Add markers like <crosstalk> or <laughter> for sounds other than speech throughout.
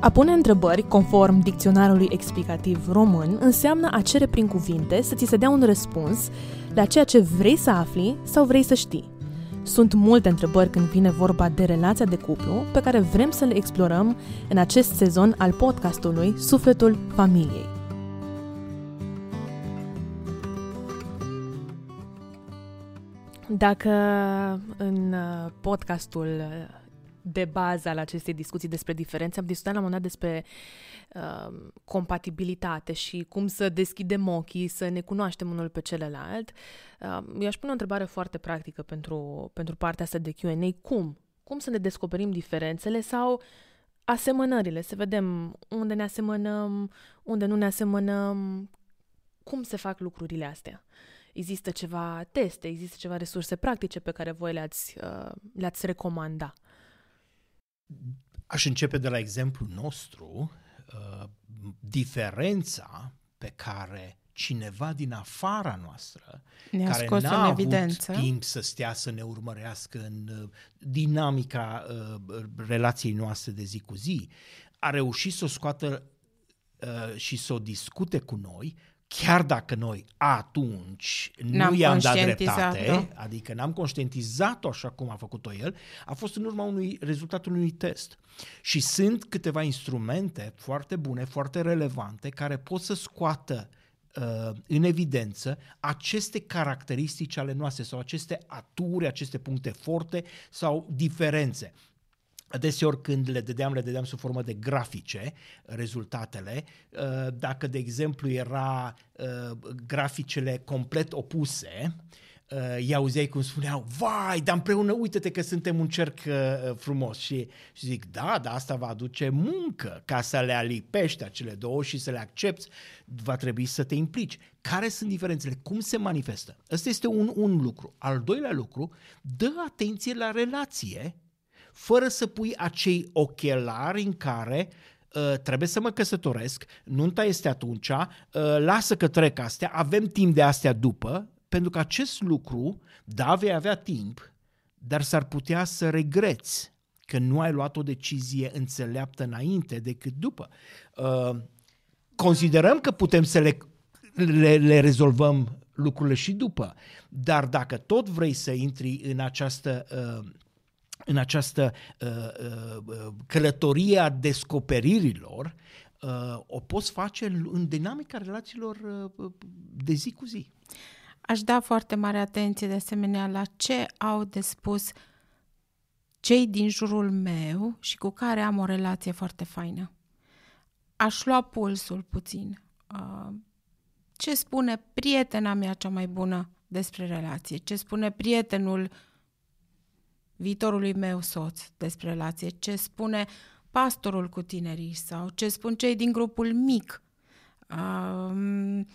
A pune întrebări, conform dicționarului explicativ român, înseamnă a cere prin cuvinte să ți se dea un răspuns la ceea ce vrei să afli sau vrei să știi. Sunt multe întrebări când vine vorba de relația de cuplu pe care vrem să le explorăm în acest sezon al podcastului Sufletul Familiei. Dacă în uh, podcastul de bază al acestei discuții despre diferențe. Am discutat la un moment dat despre uh, compatibilitate și cum să deschidem ochii, să ne cunoaștem unul pe celălalt. Uh, eu aș pune o întrebare foarte practică pentru, pentru partea asta de Q&A. Cum? Cum să ne descoperim diferențele sau asemănările, să vedem unde ne asemănăm, unde nu ne asemănăm, cum se fac lucrurile astea. Există ceva teste, există ceva resurse practice pe care voi le-ați, uh, le-ați recomanda. Aș începe de la exemplu nostru, uh, diferența pe care cineva din afara noastră, Ne-a care scos n-a în avut evidență. timp să stea să ne urmărească în uh, dinamica uh, relației noastre de zi cu zi, a reușit să o scoată uh, și să o discute cu noi, chiar dacă noi atunci N-am nu i-am dat conștientizat, dreptate, da. adică n-am conștientizat-o așa cum a făcut-o el, a fost în urma unui rezultatul unui test. Și sunt câteva instrumente foarte bune, foarte relevante, care pot să scoată uh, în evidență aceste caracteristici ale noastre sau aceste aturi, aceste puncte forte sau diferențe. Adeseori când le dădeam, le dădeam sub formă de grafice rezultatele. Uh, Dacă, de exemplu, era uh, graficele complet opuse, uh, îi auzeai cum spuneau, vai, dar împreună uite-te că suntem un cerc uh, frumos. Și, și zic, da, dar asta va aduce muncă ca să le alipești acele două și să le accepti, va trebui să te implici. Care sunt diferențele? Cum se manifestă? Ăsta este un, un lucru. Al doilea lucru, dă atenție la relație fără să pui acei ochelari în care uh, trebuie să mă căsătoresc, nunta este atunci, uh, lasă că trec astea, avem timp de astea după, pentru că acest lucru, da, vei avea timp, dar s-ar putea să regreți că nu ai luat o decizie înțeleaptă înainte decât după. Uh, considerăm că putem să le, le, le rezolvăm lucrurile și după, dar dacă tot vrei să intri în această uh, în această uh, uh, călătorie a descoperirilor, uh, o poți face în dinamica relațiilor uh, de zi cu zi. Aș da foarte mare atenție de asemenea la ce au de spus cei din jurul meu și cu care am o relație foarte faină. Aș lua pulsul puțin. Uh, Ce spune prietena mea cea mai bună despre relație? Ce spune prietenul viitorului meu soț despre relație? Ce spune pastorul cu tinerii sau ce spun cei din grupul mic? Um,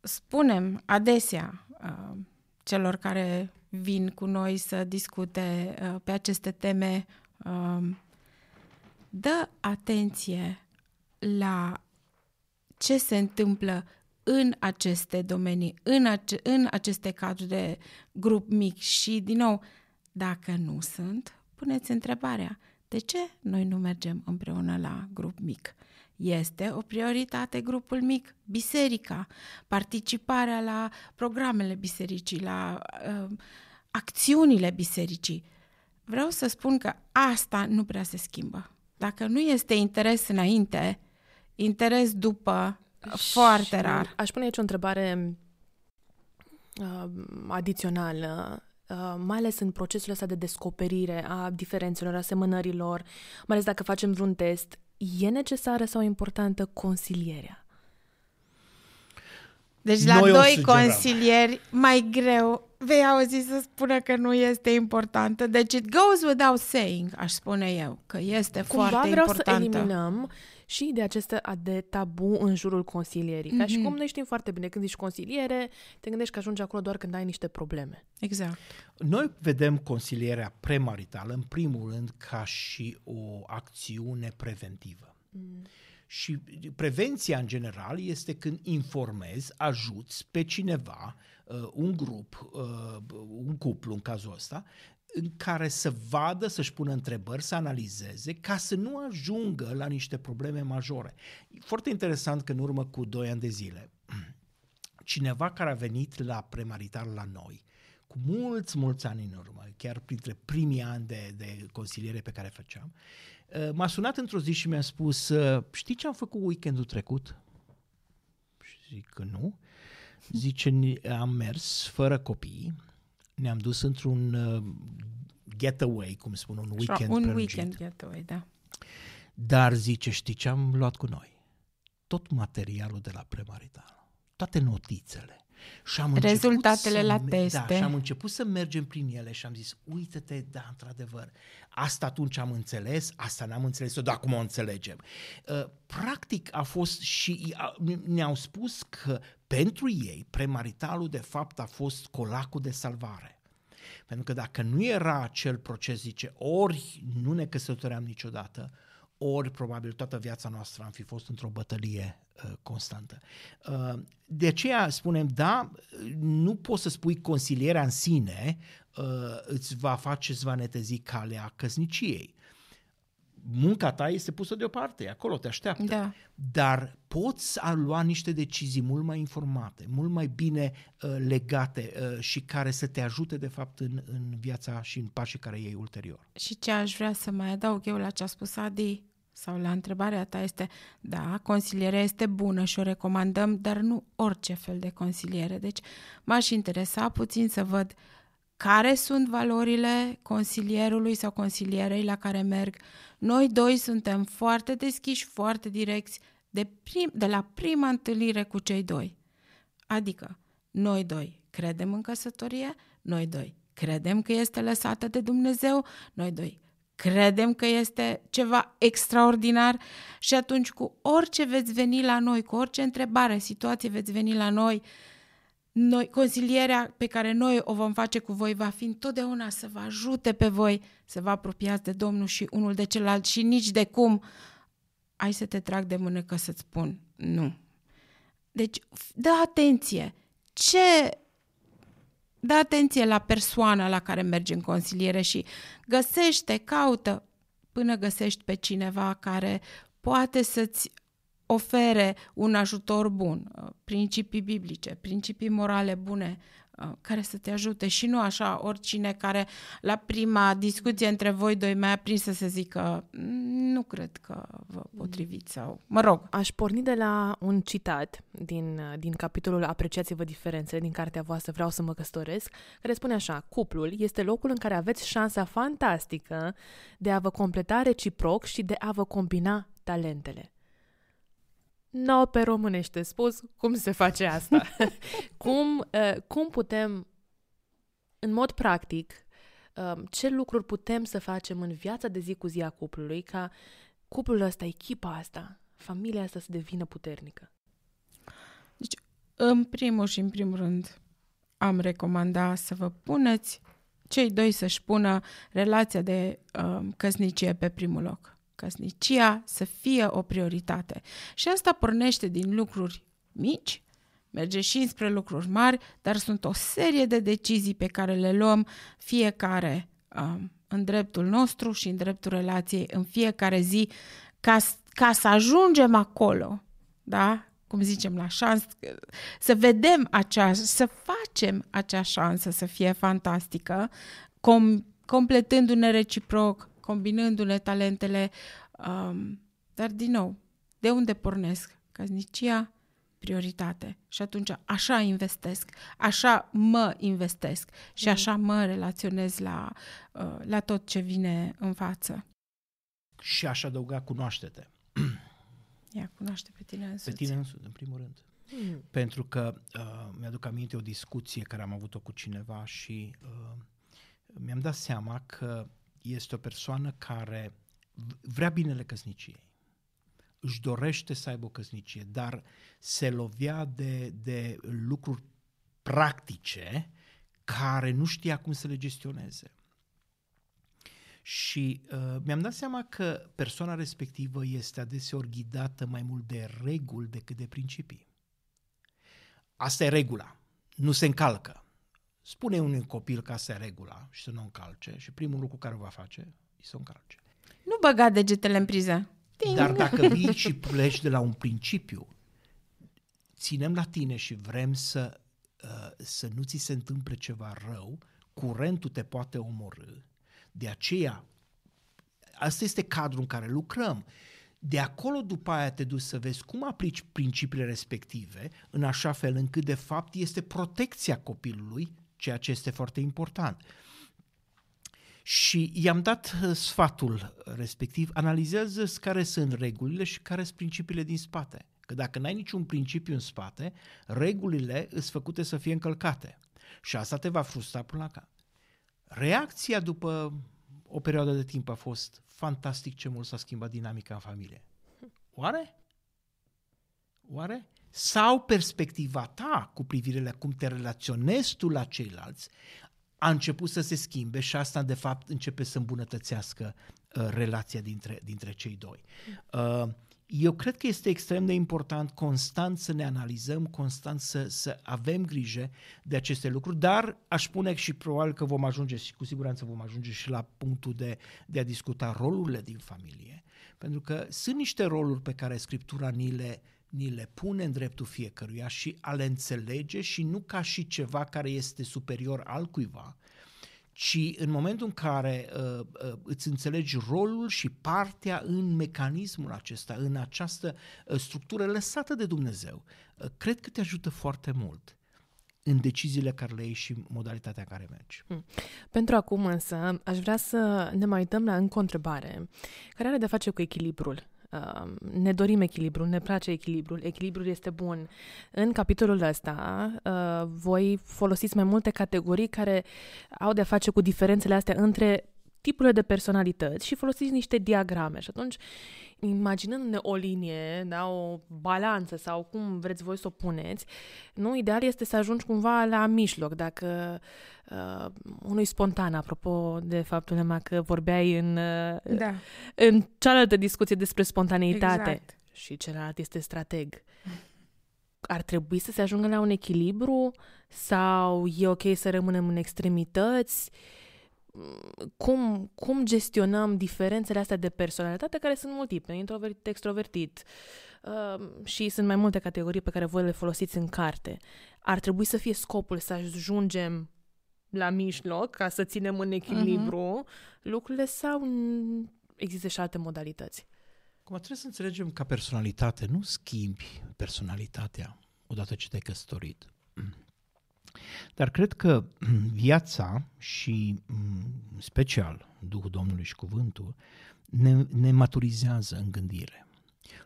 spunem adesea uh, celor care vin cu noi să discute uh, pe aceste teme, uh, dă atenție la ce se întâmplă în aceste domenii, în, ace- în aceste cadre de grup mic și, din nou, dacă nu sunt, puneți întrebarea, de ce noi nu mergem împreună la grup mic? Este o prioritate grupul mic, biserica, participarea la programele bisericii, la uh, acțiunile bisericii. Vreau să spun că asta nu prea se schimbă. Dacă nu este interes înainte, interes după, foarte Și rar. Aș pune aici o întrebare uh, adițională, uh, mai ales în procesul ăsta de descoperire a diferențelor, asemănărilor, mai ales dacă facem vreun test, e necesară sau importantă consilierea? Deci la Noi o doi sugerăm. consilieri, mai greu vei auzi să spună că nu este importantă. Deci it goes without saying, aș spune eu, că este Cumva foarte vreau importantă. să eliminăm și de acesta de tabu în jurul consilierii. Ca Mhm. și cum noi știm foarte bine, când ești consiliere, te gândești că ajungi acolo doar când ai niște probleme. Exact. Noi vedem consilierea premaritală, în primul rând, ca și o acțiune preventivă. Mm. Și prevenția, în general, este când informezi, ajuți pe cineva, uh, un grup, uh, un cuplu, în cazul ăsta, în care să vadă, să-și pună întrebări, să analizeze, ca să nu ajungă la niște probleme majore. Foarte interesant că în urmă cu 2 ani de zile, <clears throat> cineva care a venit la premarital la noi, cu mulți, mulți ani în urmă, chiar printre primii ani de, de consiliere pe care făceam, uh, m-a sunat într-o zi și mi-a spus, uh, știi ce am făcut weekendul trecut? Și zic că nu. Zice, am mers fără copii, ne-am dus într-un uh, getaway, cum spun, un weekend Un prelungit. weekend getaway, da. Dar zice, știi ce am luat cu noi? Tot materialul de la premarital, toate notițele. Și am început Rezultatele să la me- teste. Da, și am început să mergem prin ele și am zis, uite-te, da, într-adevăr, asta atunci am înțeles, asta n-am înțeles-o, dar acum o înțelegem. Uh, Practic a fost și a- ne-au spus că pentru ei premaritalul de fapt a fost colacul de salvare. Pentru că dacă nu era acel proces, zice, ori nu ne căsătoream niciodată, ori probabil toată viața noastră am fi fost într-o bătălie uh, constantă. Uh, de aceea spunem, da, nu poți să spui consilierea în sine uh, îți va face, îți va netezi calea căsniciei. Munca ta este pusă deoparte, acolo te așteaptă. Da. Dar poți a lua niște decizii mult mai informate, mult mai bine uh, legate uh, și care să te ajute, de fapt, în, în viața și în pașii care iei ulterior. Și ce aș vrea să mai adaug eu la ce a spus Adi sau la întrebarea ta este, da, consilierea este bună și o recomandăm, dar nu orice fel de consiliere. Deci m-aș interesa puțin să văd care sunt valorile consilierului sau consilierei la care merg. Noi doi suntem foarte deschiși, foarte direcți de, prim, de la prima întâlnire cu cei doi. Adică, noi doi credem în căsătorie, noi doi credem că este lăsată de Dumnezeu, noi doi credem că este ceva extraordinar și atunci cu orice veți veni la noi, cu orice întrebare, situație veți veni la noi, noi, consilierea pe care noi o vom face cu voi va fi întotdeauna să vă ajute pe voi să vă apropiați de Domnul și unul de celălalt și nici de cum ai să te trag de mână că să-ți spun nu. Deci, dă atenție. Ce dă atenție la persoana la care mergi în consiliere și găsește, caută până găsești pe cineva care poate să-ți ofere un ajutor bun, uh, principii biblice, principii morale bune, uh, care să te ajute și nu așa oricine care la prima discuție între voi doi mai aprins să se zică "Mm, nu cred că vă potriviți sau mă rog. Aș porni de la un citat din, din capitolul Apreciați-vă diferențele din cartea voastră Vreau să mă căsătoresc, care spune așa, cuplul este locul în care aveți șansa fantastică de a vă completa reciproc și de a vă combina talentele. No, pe românește spus, cum se face asta? <laughs> cum, uh, cum putem, în mod practic, uh, ce lucruri putem să facem în viața de zi cu zi a cuplului ca cuplul ăsta, echipa asta, familia asta să devină puternică? Deci, în primul și în primul rând, am recomandat să vă puneți cei doi să-și pună relația de uh, căsnicie pe primul loc. Căsnicia să fie o prioritate. Și asta pornește din lucruri mici, merge și spre lucruri mari, dar sunt o serie de decizii pe care le luăm fiecare uh, în dreptul nostru și în dreptul relației în fiecare zi ca, ca să ajungem acolo, da? cum zicem, la șansă, să vedem acea, să facem acea șansă să fie fantastică, com, completându-ne reciproc, combinându-ne talentele, um, dar din nou, de unde pornesc? Căsnicia, prioritate. Și atunci așa investesc, așa mă investesc și așa mă relaționez la, uh, la tot ce vine în față. Și aș adăuga, cunoaște-te. Ia, cunoaște pe tine însuți. Pe tine însuți, în primul rând. Mm. Pentru că uh, mi-aduc aminte o discuție care am avut-o cu cineva și uh, mi-am dat seama că este o persoană care v- vrea binele căsniciei. Își dorește să aibă o căsnicie, dar se lovea de, de lucruri practice care nu știa cum să le gestioneze. Și uh, mi-am dat seama că persoana respectivă este adeseori ghidată mai mult de reguli decât de principii. Asta e regula. Nu se încalcă. Spune unui copil ca să regula și să nu încalce și primul lucru care o va face e să o încalce. Nu băga degetele în priză. Ting. Dar dacă vii și pleci de la un principiu, ținem la tine și vrem să, uh, să nu ți se întâmple ceva rău, curentul te poate omorâ. De aceea, asta este cadrul în care lucrăm. De acolo după aia te duci să vezi cum aplici principiile respective, în așa fel încât de fapt este protecția copilului, ceea ce este foarte important. Și i-am dat uh, sfatul respectiv, analizează care sunt regulile și care sunt principiile din spate. Că dacă n-ai niciun principiu în spate, regulile sunt făcute să fie încălcate. Și asta te va frustra până la cap. Reacția după o perioadă de timp a fost fantastic ce mult s-a schimbat dinamica în familie. Oare? Oare? Sau perspectiva ta cu privire la cum te relaționezi tu la ceilalți a început să se schimbe și asta de fapt începe să îmbunătățească uh, relația dintre, dintre cei doi. Uh, eu cred că este extrem de important constant să ne analizăm, constant să, să avem grijă de aceste lucruri, dar aș spune și probabil că vom ajunge și cu siguranță vom ajunge și la punctul de, de a discuta rolurile din familie, pentru că sunt niște roluri pe care Scriptura ni le, ni le pune în dreptul fiecăruia și a le înțelege și nu ca și ceva care este superior al cuiva, ci în momentul în care uh, uh, îți înțelegi rolul și partea în mecanismul acesta, în această uh, structură lăsată de Dumnezeu, uh, cred că te ajută foarte mult în deciziile care le iei și modalitatea în care mergi. Hmm. Pentru acum însă, aș vrea să ne mai uităm la încă o întrebare care are de face cu echilibrul ne dorim echilibru, ne place echilibrul, echilibrul este bun. În capitolul ăsta, uh, voi folosiți mai multe categorii care au de-a face cu diferențele astea între tipurile de personalități și folosiți niște diagrame. Și atunci, imaginându-ne o linie, da, o balanță sau cum vreți voi să o puneți, nu, ideal este să ajungi cumva la mijloc. Dacă uh, unui spontan, apropo de faptul Emma, că vorbeai în, uh, da. în cealaltă discuție despre spontaneitate exact. și celălalt este strateg. Ar trebui să se ajungă la un echilibru sau e ok să rămânem în extremități? Uh, cum, cum gestionăm diferențele astea de personalitate care sunt multiple, introvertit, extrovertit uh, și sunt mai multe categorii pe care voi le folosiți în carte. Ar trebui să fie scopul să ajungem la mijloc ca să ținem în echilibru uh-huh. lucrurile sau există și alte modalități? Cum trebuie să înțelegem ca personalitate, nu schimbi personalitatea odată ce te-ai căsătorit. Dar cred că <clears throat> viața și special Duhul Domnului și Cuvântul ne, ne maturizează în gândire.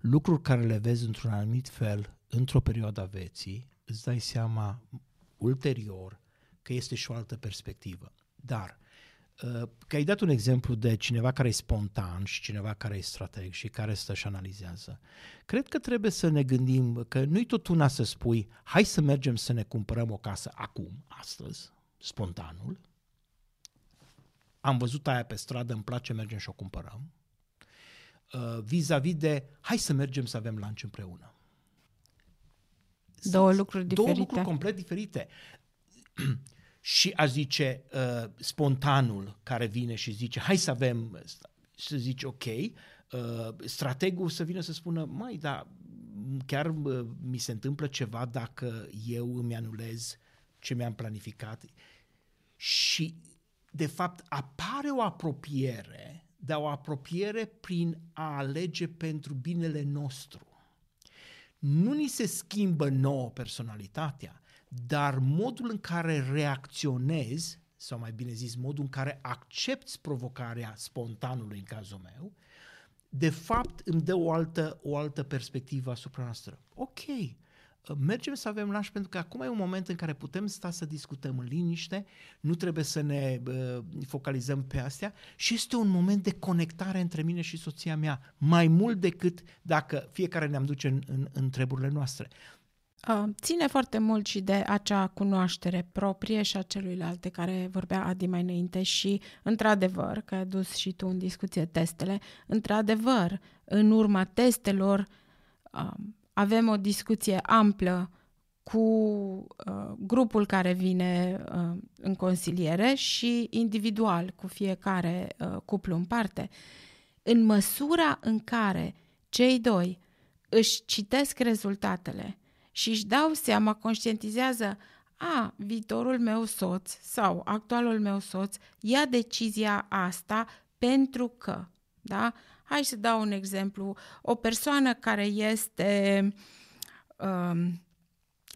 Lucruri care le vezi într-un anumit fel într-o perioadă a vieții, îți dai seama ulterior că este și o altă perspectivă. Dar Uh, că ai dat un exemplu de cineva care e spontan și cineva care e strateg și care stă și analizează. Cred că trebuie să ne gândim că nu-i tot una să spui hai să mergem să ne cumpărăm o casă acum, astăzi, spontanul. Am văzut aia pe stradă, îmi place, mergem și o cumpărăm. Uh, vis-a-vis de hai să mergem să avem lunch împreună. Două lucruri diferite. Două lucruri complet diferite <clears throat> și a zice uh, spontanul care vine și zice hai să avem, să zice ok, uh, strategul să vină să spună mai da, chiar uh, mi se întâmplă ceva dacă eu îmi anulez ce mi-am planificat și de fapt apare o apropiere, dar o apropiere prin a alege pentru binele nostru. Nu ni se schimbă nouă personalitatea, dar modul în care reacționezi, sau mai bine zis, modul în care accepti provocarea spontanului în cazul meu, de fapt îmi dă o altă, o altă perspectivă asupra noastră. Ok, mergem să avem lunch pentru că acum e un moment în care putem sta să discutăm în liniște, nu trebuie să ne uh, focalizăm pe astea și este un moment de conectare între mine și soția mea, mai mult decât dacă fiecare ne-am duce în, în, în treburile noastre. Ține foarte mult și de acea cunoaștere proprie și a celuilalt de care vorbea Adi mai înainte și, într-adevăr, că ai dus și tu în discuție testele, într-adevăr, în urma testelor avem o discuție amplă cu uh, grupul care vine uh, în consiliere și individual cu fiecare uh, cuplu în parte. În măsura în care cei doi își citesc rezultatele și își dau seama, conștientizează, a, viitorul meu soț sau actualul meu soț ia decizia asta pentru că, da? Hai să dau un exemplu. O persoană care este um,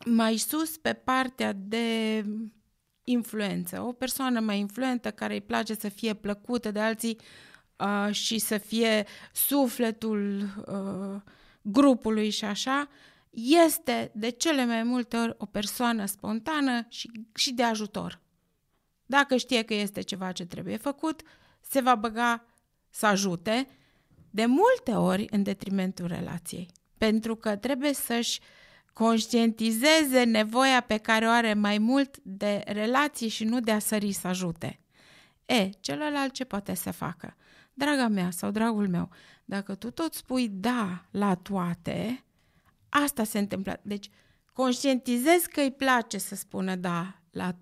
mai sus pe partea de influență, o persoană mai influentă care îi place să fie plăcută de alții uh, și să fie sufletul uh, grupului și așa, este de cele mai multe ori o persoană spontană și, și de ajutor. Dacă știe că este ceva ce trebuie făcut, se va băga să ajute, de multe ori în detrimentul relației. Pentru că trebuie să-și conștientizeze nevoia pe care o are mai mult de relații și nu de a sări să ajute. E, celălalt ce poate să facă? Draga mea sau dragul meu, dacă tu tot spui da la toate, asta se întâmplă. Deci, conștientizez că îi place să spună da la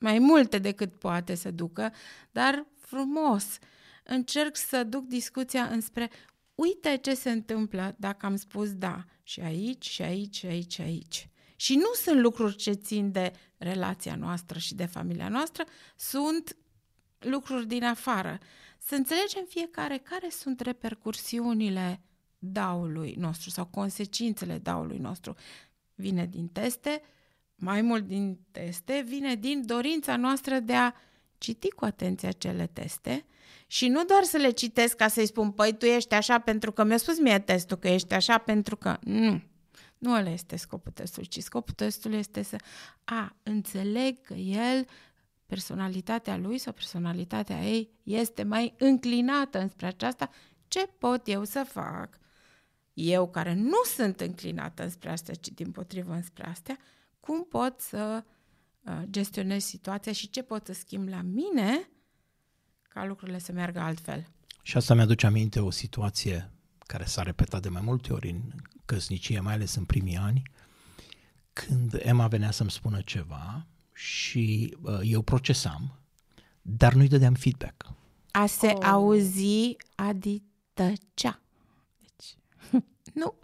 mai multe decât poate să ducă, dar frumos. Încerc să duc discuția înspre uite ce se întâmplă dacă am spus da și aici, și aici, și aici, și aici. Și nu sunt lucruri ce țin de relația noastră și de familia noastră, sunt lucruri din afară. Să înțelegem fiecare care sunt repercursiunile daului nostru sau consecințele daului nostru. Vine din teste, mai mult din teste, vine din dorința noastră de a citi cu atenție acele teste și nu doar să le citesc ca să-i spun, păi tu ești așa pentru că mi-a spus mie testul că ești așa pentru că... Nu, nu ăla este scopul testului, ci scopul testului este să, a, înțeleg că el, personalitatea lui sau personalitatea ei este mai înclinată înspre aceasta, ce pot eu să fac? Eu care nu sunt înclinată înspre asta, ci din potrivă înspre astea, cum pot să uh, gestionez situația și ce pot să schimb la mine ca lucrurile să meargă altfel. Și asta mi-aduce aminte o situație care s-a repetat de mai multe ori în căsnicie, mai ales în primii ani, când Emma venea să-mi spună ceva și uh, eu procesam, dar nu-i dădeam feedback. A se oh. auzi, Adi tăcea. Deci, nu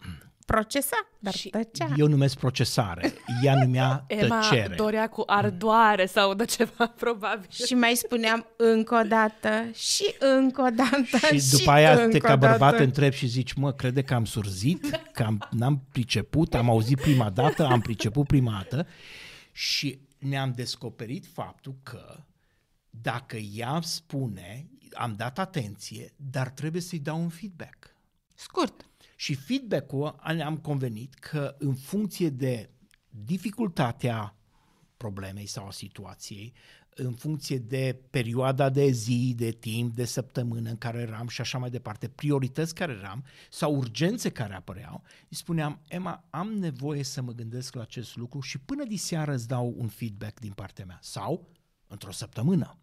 procesa, dar și tăcea. Eu numesc procesare, ea numea <laughs> Emma tăcere. dorea cu ardoare sau de ceva, <laughs> probabil. Și mai spuneam încă o dată și încă o dată și, și după aia te ca bărbat te întreb și zici, mă, crede că am surzit, că am, n-am priceput, am auzit prima dată, am priceput prima dată și ne-am descoperit faptul că dacă ea spune, am dat atenție, dar trebuie să-i dau un feedback. Scurt. Și feedback-ul am convenit că în funcție de dificultatea problemei sau a situației, în funcție de perioada de zi, de timp, de săptămână în care eram și așa mai departe, priorități care eram sau urgențe care apăreau, îi spuneam, Emma, am nevoie să mă gândesc la acest lucru și până diseară îți dau un feedback din partea mea sau într-o săptămână.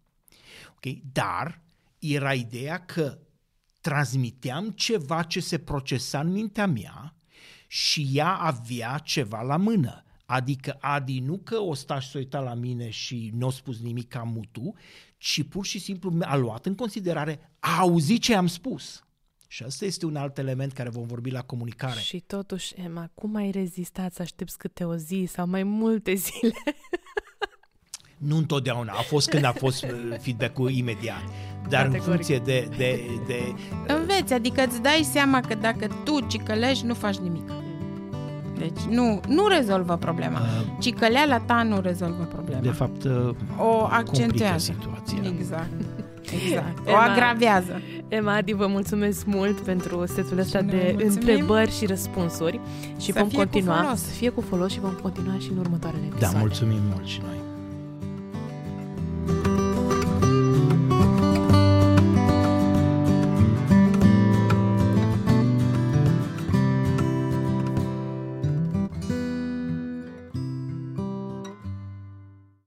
Okay? Dar era ideea că transmiteam ceva ce se procesa în mintea mea și ea avea ceva la mână. Adică Adi nu că o sta și s-o uita la mine și nu a spus nimic ca mutu, ci pur și simplu a luat în considerare, a auzit ce am spus. Și asta este un alt element care vom vorbi la comunicare. Și totuși, Emma, cum ai rezistat să aștepți câte o zi sau mai multe zile? <laughs> nu întotdeauna. A fost când a fost uh, feedback-ul imediat. Dar Categoric. în funcție de, de, de... Înveți, adică îți dai seama că dacă tu cicălești, nu faci nimic. Deci nu, nu rezolvă problema. Uh, Cicăleala ta nu rezolvă problema. De fapt, uh, o accentuează. situația. Exact. <laughs> Exact. O agravează. Emma, Adi, vă mulțumesc mult pentru setul ăsta de mulțumim. întrebări și răspunsuri și să vom fie continua cu folos. să fie cu folos și vom continua și în următoarele episoade. Da, mulțumim mult și noi.